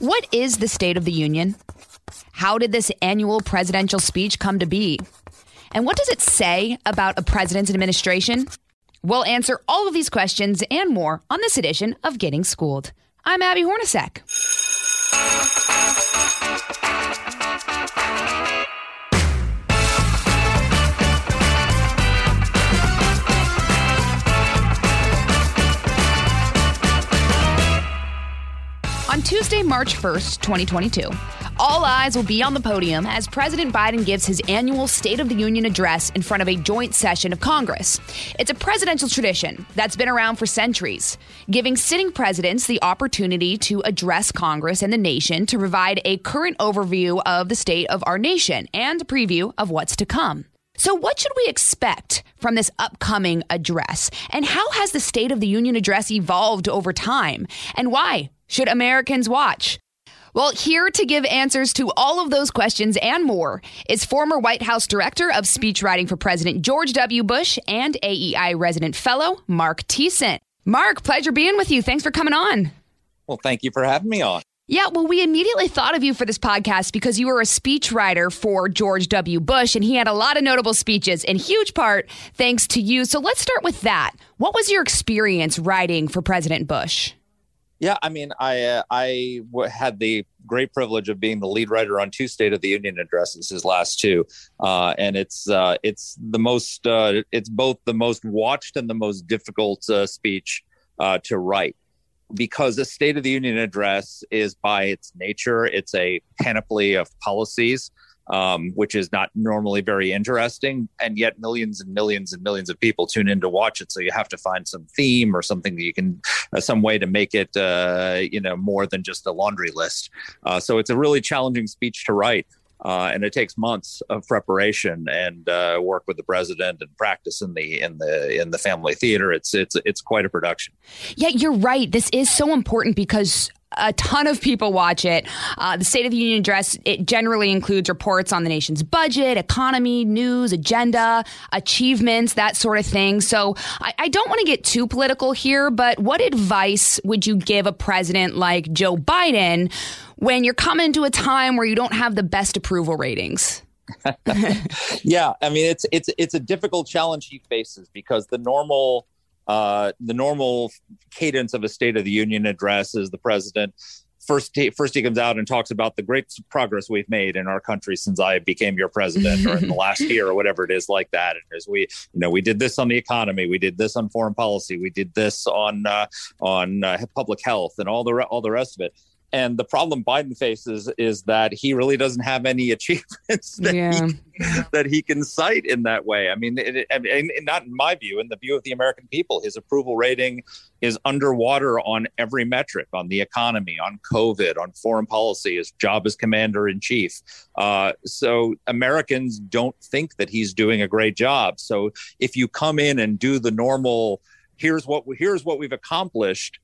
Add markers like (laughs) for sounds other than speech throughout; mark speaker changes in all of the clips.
Speaker 1: What is the State of the Union? How did this annual presidential speech come to be? And what does it say about a president's administration? We'll answer all of these questions and more on this edition of Getting Schooled. I'm Abby Hornacek. Tuesday, March 1st, 2022, all eyes will be on the podium as President Biden gives his annual State of the Union address in front of a joint session of Congress. It's a presidential tradition that's been around for centuries, giving sitting presidents the opportunity to address Congress and the nation to provide a current overview of the state of our nation and a preview of what's to come. So, what should we expect from this upcoming address? And how has the State of the Union address evolved over time? And why should Americans watch? Well, here to give answers to all of those questions and more is former White House Director of Speechwriting for President George W. Bush and AEI resident fellow Mark Thiessen. Mark, pleasure being with you. Thanks for coming on.
Speaker 2: Well, thank you for having me on.
Speaker 1: Yeah, well, we immediately thought of you for this podcast because you were a speechwriter for George W. Bush, and he had a lot of notable speeches, in huge part thanks to you. So let's start with that. What was your experience writing for President Bush?
Speaker 2: Yeah, I mean, I uh, I w- had the great privilege of being the lead writer on two State of the Union addresses, his last two, uh, and it's uh, it's the most uh, it's both the most watched and the most difficult uh, speech uh, to write. Because a State of the Union address is by its nature it's a panoply of policies um, which is not normally very interesting. And yet, millions and millions and millions of people tune in to watch it. So you have to find some theme or something that you can, uh, some way to make it, uh, you know, more than just a laundry list. Uh, so it's a really challenging speech to write. Uh, and it takes months of preparation and uh, work with the president and practice in the in the in the family theater. It's it's it's quite a production.
Speaker 1: Yeah, you're right. This is so important because a ton of people watch it. Uh, the State of the Union address it generally includes reports on the nation's budget, economy, news, agenda, achievements, that sort of thing. So I, I don't want to get too political here, but what advice would you give a president like Joe Biden when you're coming to a time where you don't have the best approval ratings? (laughs)
Speaker 2: yeah, I mean it's it's it's a difficult challenge he faces because the normal uh, the normal cadence of a State of the Union address is the president first he, first he comes out and talks about the great progress we've made in our country since I became your president or in the last (laughs) year or whatever it is like that. And as we, you know, we did this on the economy, we did this on foreign policy, we did this on uh, on uh, public health and all the re- all the rest of it. And the problem Biden faces is that he really doesn't have any (laughs) achievements that, yeah. he, (laughs) that he can cite in that way. I mean, it, and, and not in my view, in the view of the American people, his approval rating is underwater on every metric on the economy, on COVID, on foreign policy, his job as commander in chief. Uh, so Americans don't think that he's doing a great job. So if you come in and do the normal, here's what here's what we've accomplished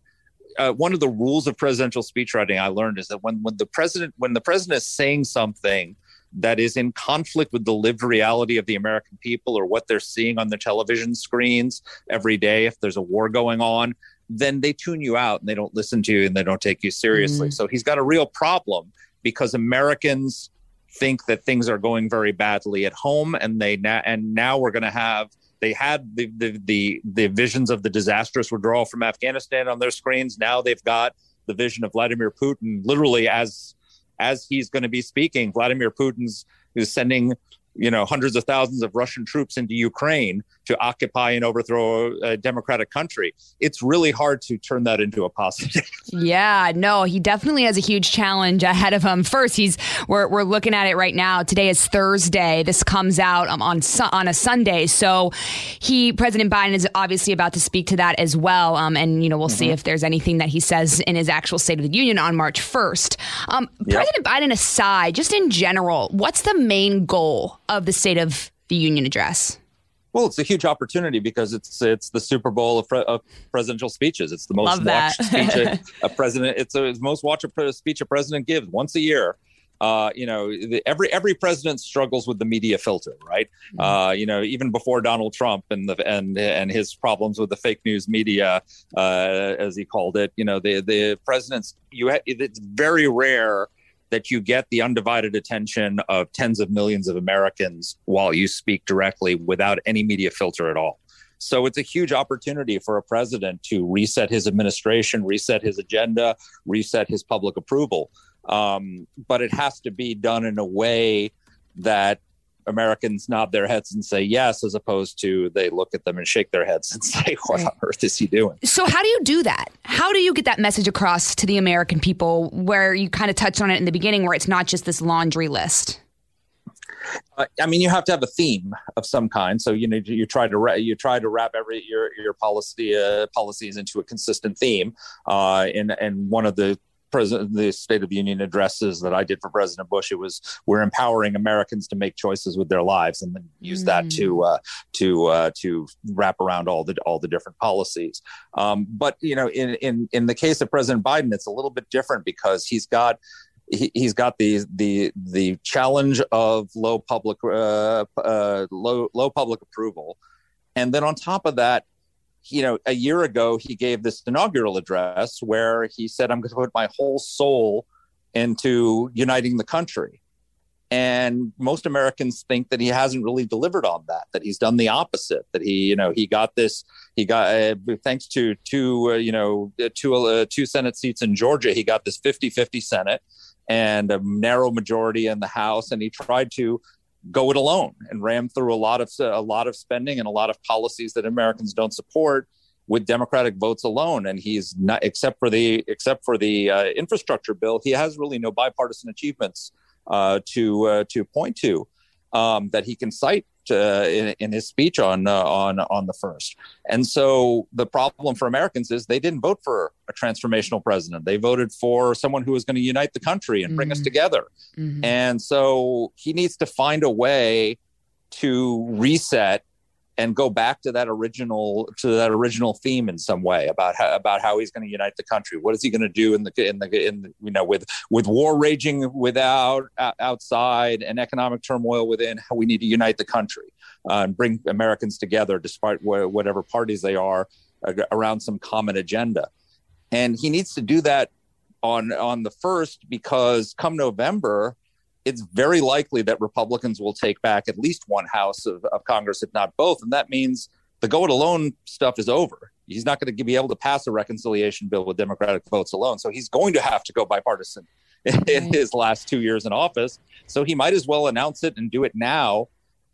Speaker 2: uh, one of the rules of presidential speechwriting I learned is that when when the president when the president is saying something that is in conflict with the lived reality of the American people or what they're seeing on their television screens every day, if there's a war going on, then they tune you out and they don't listen to you and they don't take you seriously. Mm-hmm. So he's got a real problem because Americans think that things are going very badly at home and they na- and now we're going to have they had the, the, the the visions of the disastrous withdrawal from Afghanistan on their screens. Now they've got the vision of Vladimir Putin, literally as as he's going to be speaking. Vladimir Putin's is sending you know hundreds of thousands of Russian troops into Ukraine, to occupy and overthrow a democratic country. It's really hard to turn that into a positive. (laughs)
Speaker 1: Yeah, no, he definitely has a huge challenge ahead of him. First, he's we're we're looking at it right now. Today is Thursday. This comes out um, on on a Sunday, so he President Biden is obviously about to speak to that as well. Um, and you know we'll mm-hmm. see if there's anything that he says in his actual State of the Union on March 1st. Um, yep. President Biden aside, just in general, what's the main goal of the State of the Union address?
Speaker 2: Well, it's a huge opportunity because it's it's the Super Bowl of, pre- of presidential speeches. It's the most watched speech a, a, president. It's the most watched speech a president gives once a year. Uh, you know, the, every every president struggles with the media filter, right? Mm-hmm. Uh, you know, even before Donald Trump and the and and his problems with the fake news media, uh, as he called it. You know, the the presidents. You ha- it's very rare that you get the undivided attention of tens of millions of Americans while you speak directly without any media filter at all. So it's a huge opportunity for a president to reset his administration, reset his agenda, reset his public approval. Um, but it has to be done in a way that Americans nod their heads and say yes, as opposed to they look at them and shake their heads and (laughs) say, What right. on earth is he doing?
Speaker 1: So, how do you do that? How do you get that message across to the American people where you kind of touched on it in the beginning, where it's not just this laundry list?
Speaker 2: Uh, I mean, you have to have a theme of some kind. So you know, you try to ra- you try to wrap every your your policy uh, policies into a consistent theme. Uh, and and one of the president the state of the union addresses that i did for president bush it was we're empowering americans to make choices with their lives and then use mm. that to mm. uh, to uh, to wrap around all the all the different policies um, but you know in in in the case of president biden it's a little bit different because he's got he, has got the the the challenge of low public uh, uh, low low public approval, and then on top of that, you know, a year ago, he gave this inaugural address where he said, I'm going to put my whole soul into uniting the country. And most Americans think that he hasn't really delivered on that, that he's done the opposite, that he, you know, he got this, he got, uh, thanks to two, uh, you know, two, uh, two Senate seats in Georgia, he got this 50 50 Senate and a narrow majority in the House. And he tried to go it alone and ram through a lot of a lot of spending and a lot of policies that Americans don't support with Democratic votes alone. And he's not, except for the except for the uh, infrastructure bill, he has really no bipartisan achievements uh, to uh, to point to um, that he can cite uh, in, in, his speech on uh, on on the first. And so the problem for Americans is they didn't vote for a transformational president. They voted for someone who was going to unite the country and mm-hmm. bring us mm-hmm. together. Mm-hmm. And so he needs to find a way to reset and go back to that original to that original theme in some way about how about how he's going to unite the country. What is he going to do in the in the in the, you know with with war raging without outside and economic turmoil within? How we need to unite the country uh, and bring Americans together, despite wh- whatever parties they are, uh, around some common agenda. And he needs to do that on on the first because come November it's very likely that Republicans will take back at least one house of, of Congress, if not both. And that means the go it alone stuff is over. He's not going to be able to pass a reconciliation bill with Democratic votes alone. So he's going to have to go bipartisan (laughs) in, in his last two years in office. So he might as well announce it and do it now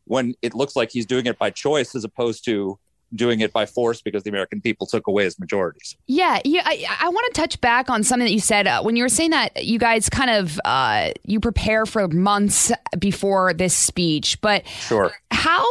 Speaker 2: when it looks like he's doing it by choice as opposed to doing it by force because the American people took away his majorities.
Speaker 1: Yeah, yeah. I, I want to touch back on something that you said uh, when you were saying that you guys kind of uh, you prepare for months before this speech, but
Speaker 2: sure.
Speaker 1: How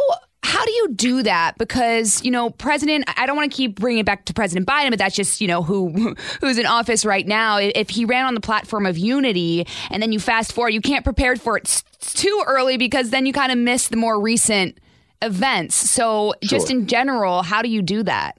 Speaker 1: how do you do that? Because you know, President. I don't want to keep bringing it back to President Biden, but that's just you know who (laughs) who's in office right now. If he ran on the platform of unity, and then you fast forward, you can't prepare for it too early because then you kind of miss the more recent events. So, sure. just in general, how do you do that?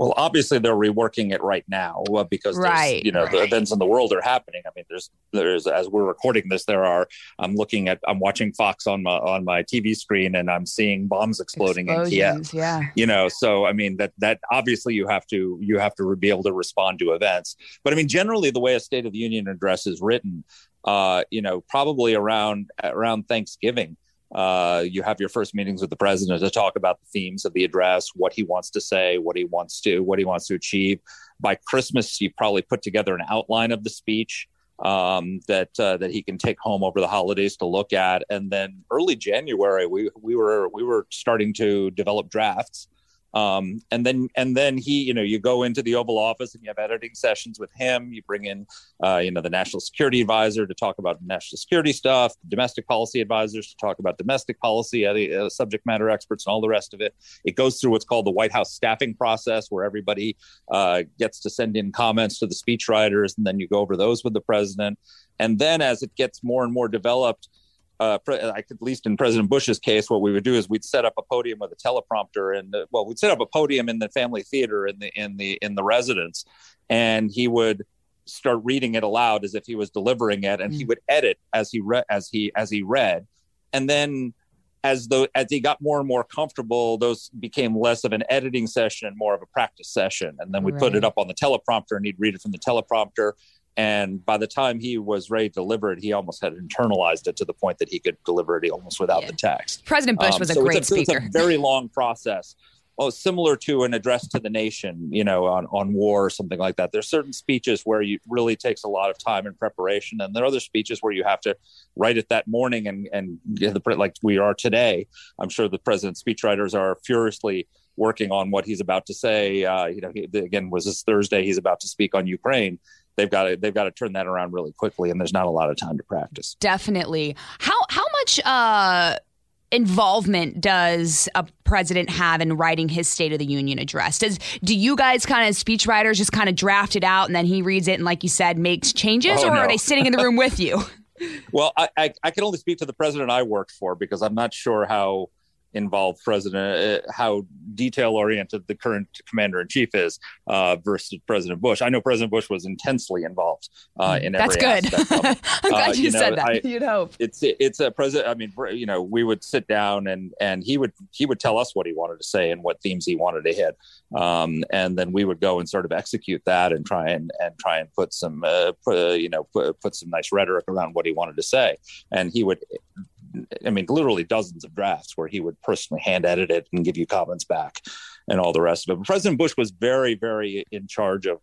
Speaker 2: Well, obviously they're reworking it right now uh, because right, you know right. the events in the world are happening. I mean, there's there's as we're recording this, there are. I'm looking at I'm watching Fox on my on my TV screen, and I'm seeing bombs exploding Explosions, in Kiev.
Speaker 1: Yeah,
Speaker 2: you know, so I mean that that obviously you have to you have to be able to respond to events. But I mean, generally the way a State of the Union address is written, uh, you know, probably around around Thanksgiving uh, you have your first meetings with the president to talk about the themes of the address, what he wants to say, what he wants to, what he wants to achieve. By Christmas, you probably put together an outline of the speech. um, that uh, that he can take home over the holidays to look at. And then early January, we we were we were starting to develop drafts. Um, and then and then he, you know, you go into the Oval Office and you have editing sessions with him. You bring in, uh, you know, the National Security Advisor to talk about national security stuff, domestic policy advisors to talk about domestic policy, uh, subject matter experts, and all the rest of it. It goes through what's called the White House staffing process, where everybody uh, gets to send in comments to the speechwriters, and then you go over those with the president. And then as it gets more and more developed uh, I could, at least in President Bush's case, what we would do is we'd set up a podium with a teleprompter, and well, we'd set up a podium in the family theater in the in the in the residence, and he would start reading it aloud as if he was delivering it, and mm. he would edit as he read as he as he read, and then as though as he got more and more comfortable, those became less of an editing session and more of a practice session. And then we right. put it up on the teleprompter, and he'd read it from the teleprompter. And by the time he was ready to deliver it, he almost had internalized it to the point that he could deliver it almost without yeah. the text.
Speaker 1: President Bush um, was a so great
Speaker 2: it's a,
Speaker 1: speaker.
Speaker 2: It's a very long process. Well, similar to an address to the nation, you know, on, on war or something like that. There's certain speeches where you really takes a lot of time and preparation, and there are other speeches where you have to write it that morning and and the like we are today. I'm sure the president's speechwriters are furiously working on what he's about to say. Uh, you know, he, again, was this Thursday? He's about to speak on Ukraine they've got to they've got to turn that around really quickly, and there's not a lot of time to practice.
Speaker 1: Definitely. How how much uh, involvement does a president have in writing his State of the Union address? Does do you guys kind of speechwriters just kind of draft it out and then he reads it and, like you said, makes changes, oh, or no. are they sitting in the room with you? (laughs)
Speaker 2: well, I, I, I can only speak to the president I worked for because I'm not sure how involved president uh, how detail oriented the current commander in chief is uh, versus President Bush. I know President Bush was intensely involved uh, in
Speaker 1: That's good. (laughs) I'm glad uh, you, you know, said that. I,
Speaker 2: You'd hope it's it's a president. I mean, you know, we would sit down and and he would he would tell us what he wanted to say and what themes he wanted to hit, um, and then we would go and sort of execute that and try and and try and put some uh, put, you know put, put some nice rhetoric around what he wanted to say, and he would I mean, literally dozens of drafts where he would personally hand edit it and give you comments back and all the rest of it. But President Bush was very, very in charge of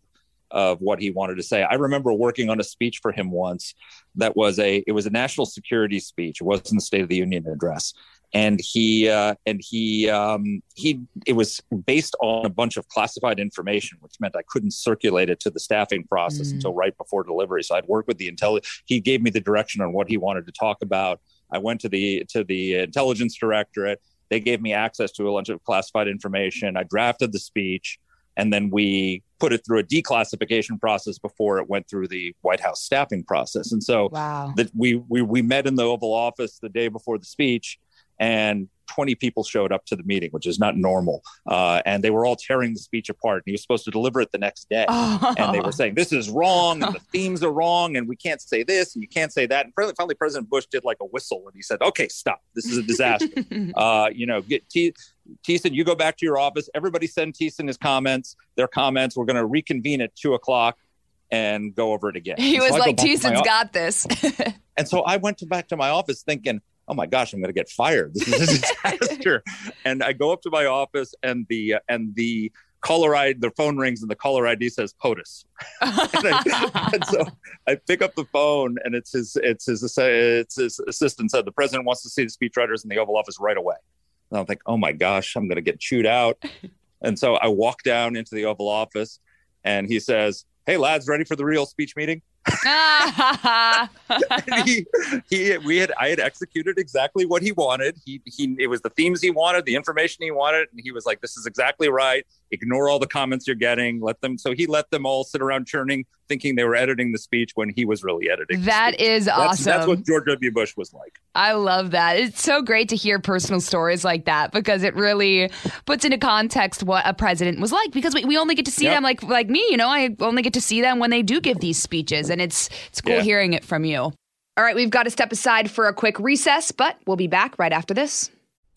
Speaker 2: of what he wanted to say. I remember working on a speech for him once that was a it was a national security speech. It wasn't the State of the Union address. And he uh, and he um, he it was based on a bunch of classified information, which meant I couldn't circulate it to the staffing process mm. until right before delivery. So I'd work with the intel. He gave me the direction on what he wanted to talk about I went to the to the intelligence directorate. They gave me access to a bunch of classified information. I drafted the speech, and then we put it through a declassification process before it went through the White House staffing process. And so
Speaker 1: wow.
Speaker 2: that we, we we met in the Oval Office the day before the speech, and 20 people showed up to the meeting, which is not normal. Uh, and they were all tearing the speech apart. And he was supposed to deliver it the next day. Oh. (laughs) And they were saying, this is wrong. And the (laughs) themes are wrong. And we can't say this and you can't say that. And finally, President Bush did like a whistle and he said, okay, stop. This is a disaster. (laughs) uh, you know, get T- Thiessen, you go back to your office. Everybody send Thiessen his comments, their comments. We're going to reconvene at two o'clock and go over it again.
Speaker 1: He was like, Thiessen's got this.
Speaker 2: and so I went to back to my office thinking, oh my gosh, I'm going to get fired. This is a (laughs) disaster. and I go up to my office and the and the caller ID, the phone rings and the caller ID says POTUS. (laughs) and, I, and, so I pick up the phone and it's his it's his it's his assistant said the president wants to see the speechwriters in the Oval Office right away. And I'm like, oh my gosh, I'm going to get chewed out. and so I walk down into the Oval Office and he says, hey lads, ready for the real speech meeting? (laughs) he, he, we had, I had executed exactly what he wanted. He, he, it was the themes he wanted, the information he wanted, and he was like, "This is exactly right. Ignore all the comments you're getting. Let them." So he let them all sit around churning, thinking they were editing the speech when he was really editing.
Speaker 1: That is
Speaker 2: that's,
Speaker 1: awesome.
Speaker 2: That's what George W. Bush was like.
Speaker 1: I love that. It's so great to hear personal stories like that because it really puts into context what a president was like. Because we, we only get to see yep. them like like me. You know, I only get to see them when they do give these speeches, and it's it's cool yeah. hearing it from you. All right, we've got to step aside for a quick recess, but we'll be back right after this.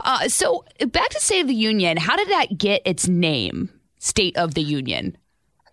Speaker 1: Uh, so back to State of the Union, how did that get its name, State of the Union?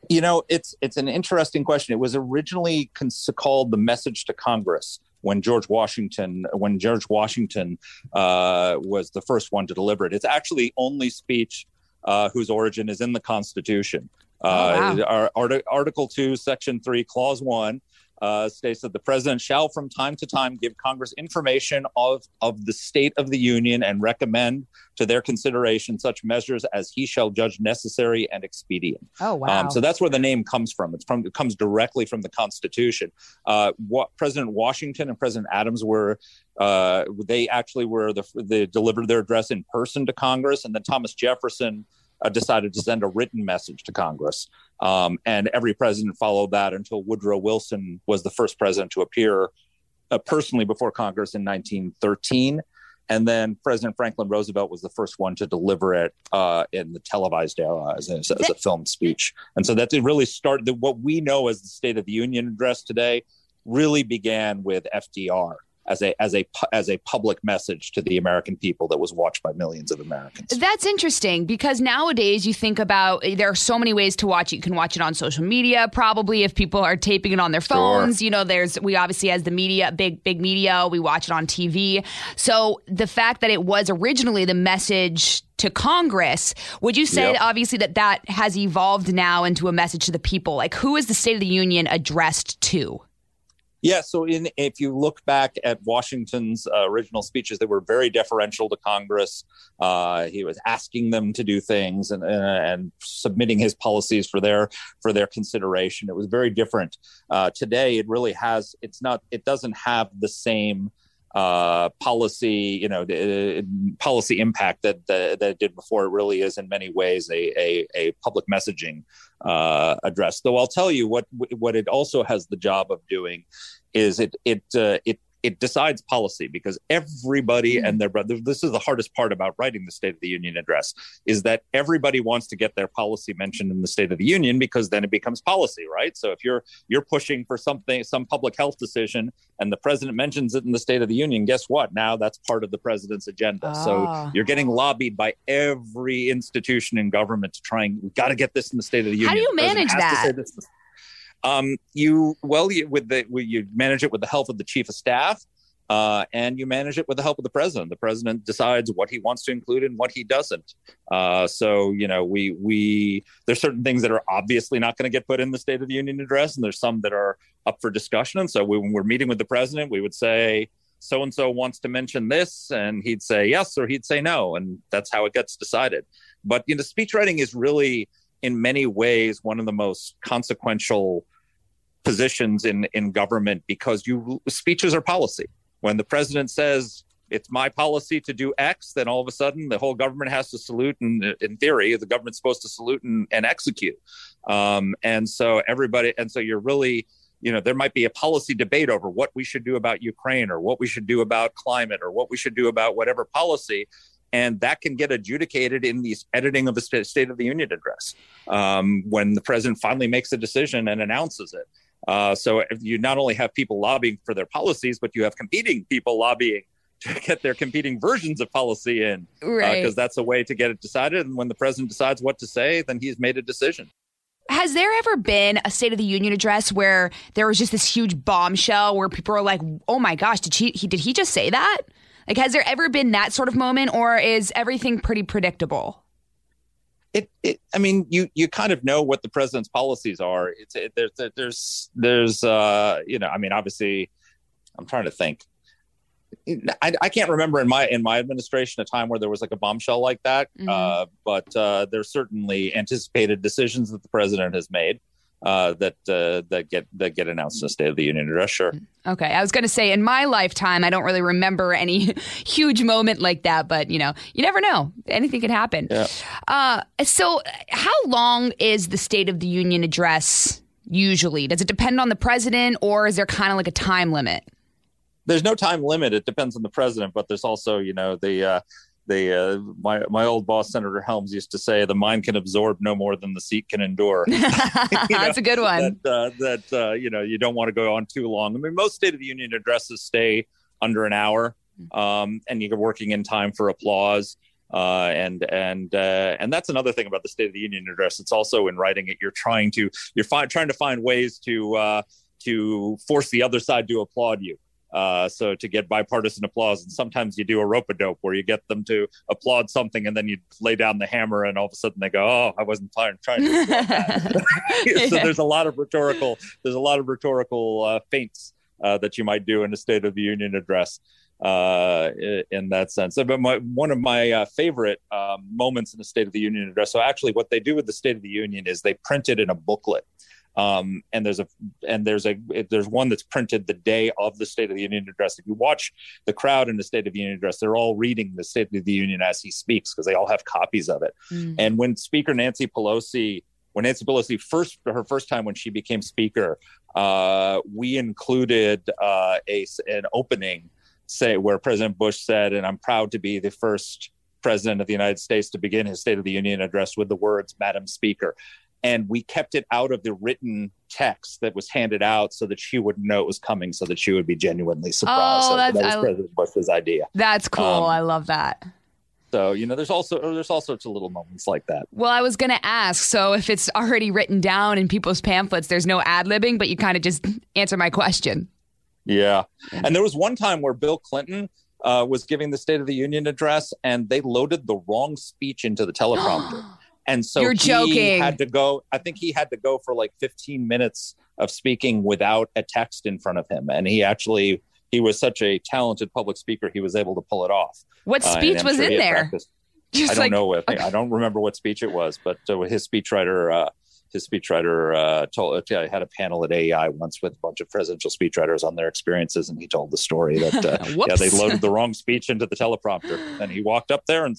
Speaker 2: You know, it's it's an interesting question. It was originally cons- called the Message to Congress when George Washington when George Washington uh, was the first one to deliver it. It's actually only speech uh, whose origin is in the Constitution. Uh,
Speaker 1: oh, wow.
Speaker 2: our, Article 2, Section 3, Clause 1 uh, states that the president shall from time to time give Congress information of, of the state of the union and recommend to their consideration such measures as he shall judge necessary and expedient.
Speaker 1: Oh, wow. Um,
Speaker 2: so that's where the name comes from. It's from it comes directly from the Constitution. Uh, what President Washington and President Adams were, uh, they actually were the, they delivered their address in person to Congress, and then Thomas Jefferson uh, decided to send a written message to Congress. Um, and every president followed that until Woodrow Wilson was the first president to appear uh, personally before Congress in 1913. And then President Franklin Roosevelt was the first one to deliver it uh, in the televised era as a, as a film speech. And so that really started what we know as the State of the Union address today really began with FDR as a as a as a public message to the American people that was watched by millions of Americans.
Speaker 1: That's interesting because nowadays you think about there are so many ways to watch it. You can watch it on social media, probably if people are taping it on their phones. Sure. You know, there's we obviously as the media, big big media, we watch it on TV. So the fact that it was originally the message to Congress. Would you say, yep. obviously, that that has evolved now into a message to the people? Like, who is the State of the Union addressed to?
Speaker 2: Yeah, so in if you look back at Washington's uh, original speeches, they were very deferential to Congress. Uh, he was asking them to do things and, uh, and submitting his policies for their for their consideration. It was very different. Uh, today, it really has. It's not. It doesn't have the same uh, policy, you know, the, uh, policy impact that, that, that did before. It really is in many ways a a, a public messaging uh, address. Though I'll tell you what what it also has the job of doing is it it uh, it it decides policy because everybody mm-hmm. and their brother this is the hardest part about writing the state of the union address is that everybody wants to get their policy mentioned in the state of the union because then it becomes policy right so if you're you're pushing for something some public health decision and the president mentions it in the state of the union guess what now that's part of the president's agenda oh. so ah. you're getting lobbied by every institution in government to try and we got to get this in the state of the union
Speaker 1: how do you manage that
Speaker 2: um, you well, you, with the you manage it with the help of the chief of staff, uh, and you manage it with the help of the president. The president decides what he wants to include and what he doesn't. Uh, so you know, we we there's certain things that are obviously not going to get put in the State of the Union address, and there's some that are up for discussion. And so we, when we're meeting with the president, we would say. So and so wants to mention this, and he'd say yes or he'd say no, and that's how it gets decided. But you know, speech writing is really in many ways one of the most consequential positions in in government because you speeches are policy. When the president says it's my policy to do X, then all of a sudden the whole government has to salute. And in theory, the government's supposed to salute and, and execute. Um, and so everybody, and so you're really, you know, there might be a policy debate over what we should do about Ukraine or what we should do about climate or what we should do about whatever policy and that can get adjudicated in the editing of the State of the Union address um, when the president finally makes a decision and announces it. Uh, so you not only have people lobbying for their policies, but you have competing people lobbying (laughs) to get their competing versions of policy in,
Speaker 1: right?
Speaker 2: Because uh, that's a way to get it decided. And when the president decides what to say, then he's made a decision.
Speaker 1: Has there ever been a State of the Union address where there was just this huge bombshell where people are like, "Oh my gosh, did he, he did he just say that?" Like, has there ever been that sort of moment, or is everything pretty predictable?
Speaker 2: It, it, I mean, you you kind of know what the president's policies are. It's it, there's there's there's uh you know, I mean, obviously, I'm trying to think. I, I can't remember in my in my administration a time where there was like a bombshell like that, mm-hmm. uh, but uh, there's certainly anticipated decisions that the president has made uh, that uh, that get that get announced in the State of the Union address. Sure.
Speaker 1: Okay, I was going to say in my lifetime, I don't really remember any (laughs) huge moment like that, but you know, you never know; anything can happen.
Speaker 2: Yeah.
Speaker 1: Uh, so, how long is the State of the Union address usually? Does it depend on the president, or is there kind of like a time limit?
Speaker 2: There's no time limit. It depends on the president, but there's also, you know, the uh, the uh, my my old boss Senator Helms used to say the mind can absorb no more than the seat can endure. (laughs) (laughs)
Speaker 1: That's a good one.
Speaker 2: That, uh, that uh, you know you don't want to go on too long. I mean, most State of the Union addresses stay under an hour, um, and you're working in time for applause. Uh, and and uh, and that's another thing about the State of the Union address. It's also in writing it. You're trying to you're fi- trying to find ways to uh, to force the other side to applaud you. Uh, so to get bipartisan applause, and sometimes you do a rope a dope where you get them to applaud something, and then you lay down the hammer, and all of a sudden they go, "Oh, I wasn't trying, trying to." (laughs) (laughs) so there's a lot of rhetorical, there's a lot of rhetorical uh, feints uh, that you might do in a State of the Union address uh, in that sense. But my, one of my uh, favorite um, moments in the State of the Union address. So actually, what they do with the State of the Union is they print it in a booklet. Um, and there's a and there's a there's one that's printed the day of the State of the Union address. If you watch the crowd in the State of the Union address, they're all reading the State of the Union as he speaks because they all have copies of it. Mm. And when Speaker Nancy Pelosi, when Nancy Pelosi first her first time when she became Speaker, uh, we included uh, a an opening say where President Bush said, "And I'm proud to be the first." President of the United States to begin his State of the Union address with the words, Madam Speaker and we kept it out of the written text that was handed out so that she wouldn't know it was coming so that she would be genuinely surprised.
Speaker 1: Oh, that's,
Speaker 2: that was
Speaker 1: I,
Speaker 2: president bush's idea.
Speaker 1: That's cool. Um, i love that.
Speaker 2: So you know there's also there's all sorts of little moments like that.
Speaker 1: Well i was going to ask so if it's already written down in people's pamphlets there's no ad-libbing but you kind of just (laughs) answer my question.
Speaker 2: Yeah. And there was one time where bill clinton uh, was giving the state of the union address and they loaded the wrong speech into the teleprompter (gasps) (gasps) (gasps) and so
Speaker 1: You're
Speaker 2: he
Speaker 1: joking.
Speaker 2: had to go. I think he had to go for like 15 minutes of speaking without a text in front of him, and he actually he was such a talented public speaker. He was able to pull it off.
Speaker 1: What
Speaker 2: Uh,
Speaker 1: speech
Speaker 2: I'm
Speaker 1: was in there?
Speaker 2: practiced. (laughs)
Speaker 1: Just
Speaker 2: I don't
Speaker 1: like,
Speaker 2: know. If, (laughs) I don't remember what speech it was, but uh, his speechwriter, uh, his speechwriter uh, told. I had a panel at AEI once with a bunch of presidential speechwriters on their experiences, and he told the story that uh, (laughs) yeah, they loaded the wrong speech into the teleprompter, and he walked up there and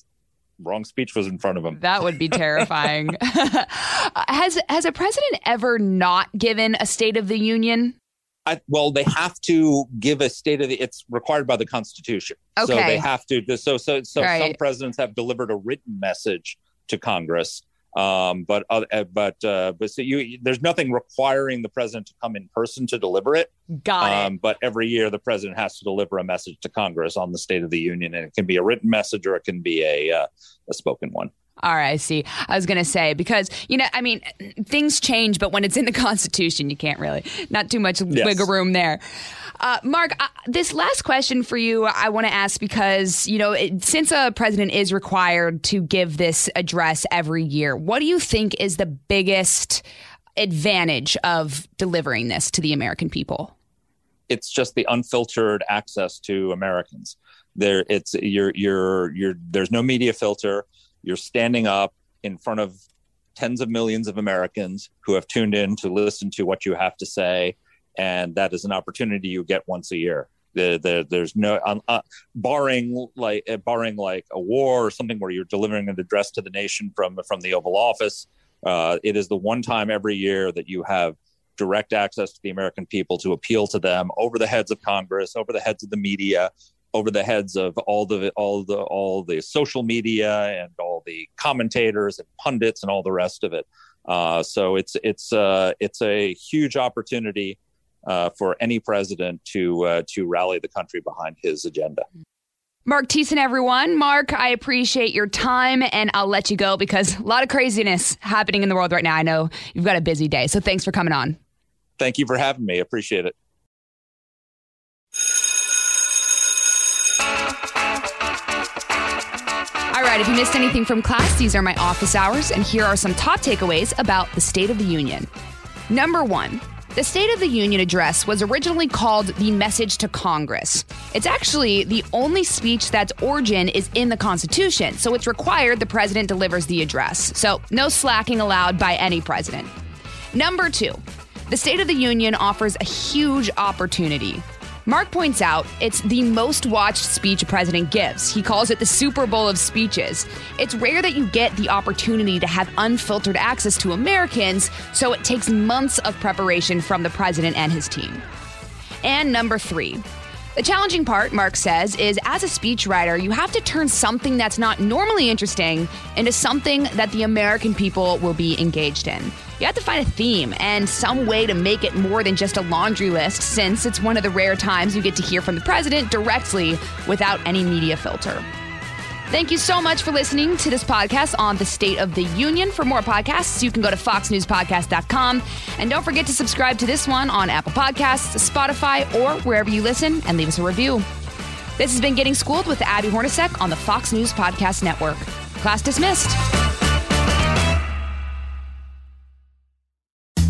Speaker 2: wrong speech was in front of him.
Speaker 1: That would be terrifying. (laughs) (laughs) has has a president ever not given a State of the Union?
Speaker 2: I, well, they have to give a state of the. It's required by the Constitution.
Speaker 1: okay.
Speaker 2: So they have to. So so so some presidents have delivered a written message to Congress. Um, but uh, uh, but uh, but so you there's nothing requiring the president to come in person to deliver it.
Speaker 1: Got it.
Speaker 2: Um, but every year the president has to deliver a message to Congress on the State of the Union, and it can be a written message or it can be a uh, a spoken one.
Speaker 1: All right, I see. I was going to say because you know, I mean, things change, but when it's in the (laughs) Constitution, you can't really not too much
Speaker 2: Yes.
Speaker 1: wiggle room there. Uh, Mark, uh, this last question for you, I want to ask because you know, it, since a president is required to give this address every year, what do you think is the biggest advantage of delivering this to the American people?
Speaker 2: it's just the unfiltered access to Americans. There, it's you're you're you're there's no media filter. You're standing up in front of tens of millions of Americans who have tuned in to listen to what you have to say, and that is an opportunity you get once a year. The, the, there's no um, uh, barring like uh, barring like a war or something where you're delivering an address to the nation from from the Oval Office. Uh, it is the one time every year that you have direct access to the American people to appeal to them over the heads of Congress, over the heads of the media, over the heads of all the all the all the social media and all the commentators and pundits and all the rest of it. Uh, so it's it's uh, it's a huge opportunity uh, for any president to uh, to rally the country behind his agenda.
Speaker 1: Mark Thiessen, everyone. Mark, I appreciate your time and I'll let you go because a lot of craziness happening in the world right now. I know you've got a busy day. So thanks for coming on.
Speaker 2: Thank you for having me. Appreciate it.
Speaker 1: Right, if you missed anything from class, these are my office hours, and here are some top takeaways about the State of the Union. Number one, the State of the Union address was originally called the Message to Congress. It's actually the only speech that's origin is in the Constitution, so it's required the president delivers the address. So, no slacking allowed by any president. Number two, the State of the Union offers a huge opportunity. Mark points out it's the most watched speech a president gives. He calls it the Super Bowl of speeches. It's rare that you get the opportunity to have unfiltered access to Americans, so it takes months of preparation from the president and his team. And number three, The challenging part, Mark says, is as a speechwriter, you have to turn something that's not normally interesting into something that the American people will be engaged in. You have to find a theme and some way to make it more than just a laundry list, since it's one of the rare times you get to hear from the president directly without any media filter. Thank you so much for listening to this podcast on the State of the Union. For more podcasts, you can go to foxnewspodcast.com. And don't forget to subscribe to this one on Apple Podcasts, Spotify, or wherever you listen and leave us a review. This has been Getting Schooled with Abby Hornacek on the Fox News Podcast Network. Class dismissed.